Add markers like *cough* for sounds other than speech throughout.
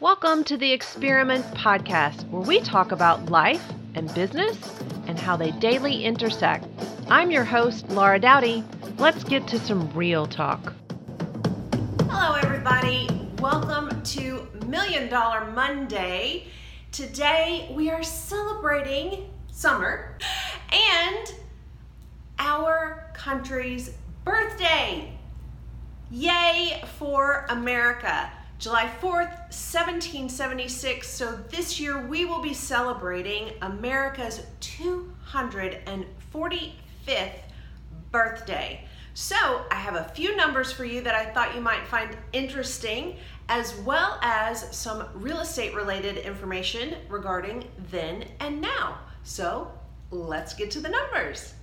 Welcome to the Experiment Podcast, where we talk about life and business and how they daily intersect. I'm your host, Laura Doughty. Let's get to some real talk. Hello, everybody. Welcome to Million Dollar Monday. Today we are celebrating summer and our country's birthday. Yay for America! July 4th, 1776. So this year we will be celebrating America's 245th birthday. So I have a few numbers for you that I thought you might find interesting, as well as some real estate related information regarding then and now. So let's get to the numbers.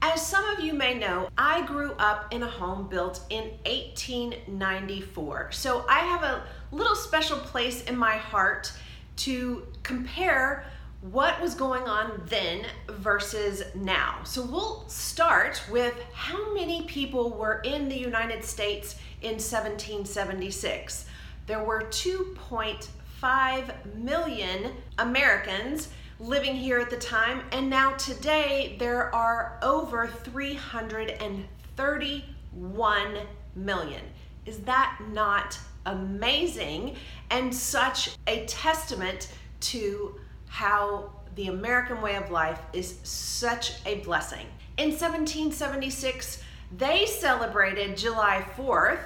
As some of you may know, I grew up in a home built in 1894. So I have a little special place in my heart to compare what was going on then versus now. So we'll start with how many people were in the United States in 1776. There were 2.5 million Americans living here at the time, and now today there are over 331 million. Is that not amazing and such a testament to how the American way of life is such a blessing? In 1776, they celebrated July 4th,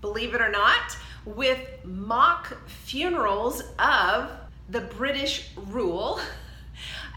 believe it or not, with mock funerals of the British rule. *laughs*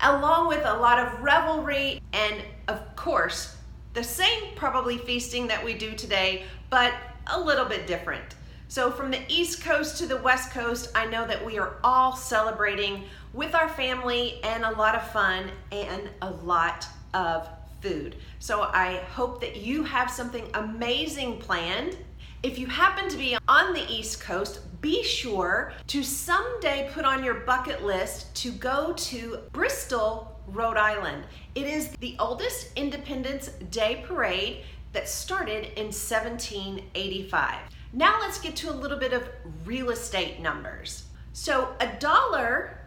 along with a lot of revelry and, of course, the same probably feasting that we do today, but a little bit different. So, from the East Coast to the West Coast, I know that we are all celebrating with our family and a lot of fun and a lot of food. So, I hope that you have something amazing planned. If you happen to be on the East Coast, be sure to someday put on your bucket list to go to Bristol, Rhode Island. It is the oldest Independence Day parade that started in 1785. Now let's get to a little bit of real estate numbers. So a dollar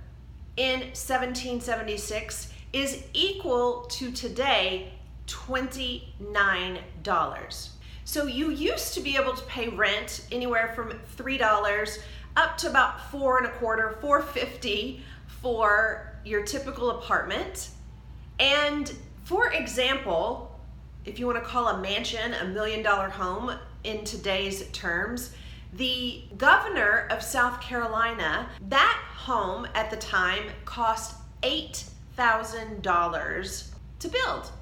in 1776 is equal to today $29. So you used to be able to pay rent anywhere from three dollars up to about four and a quarter, four fifty for your typical apartment. And for example, if you want to call a mansion a million dollar home in today's terms, the governor of South Carolina, that home at the time cost $8,000 to build.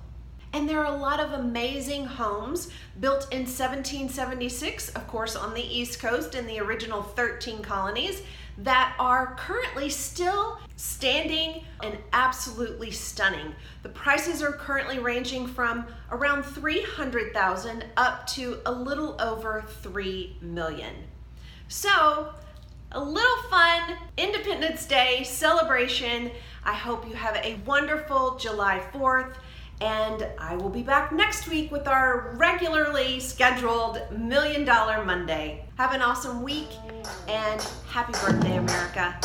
And there are a lot of amazing homes built in 1776, of course, on the East Coast in the original 13 colonies that are currently still standing and absolutely stunning. The prices are currently ranging from around 300,000 up to a little over 3 million. So, a little fun Independence Day celebration. I hope you have a wonderful July 4th and I will be back next week with our regularly scheduled Million Dollar Monday. Have an awesome week and happy birthday, America.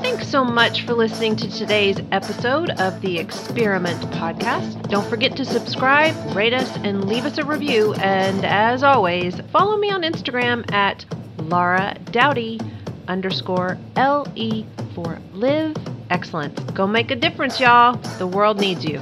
Thanks so much for listening to today's episode of the Experiment Podcast. Don't forget to subscribe, rate us, and leave us a review. And as always, follow me on Instagram at Laura Doughty underscore L E for live. Excellent. Go make a difference, y'all. The world needs you.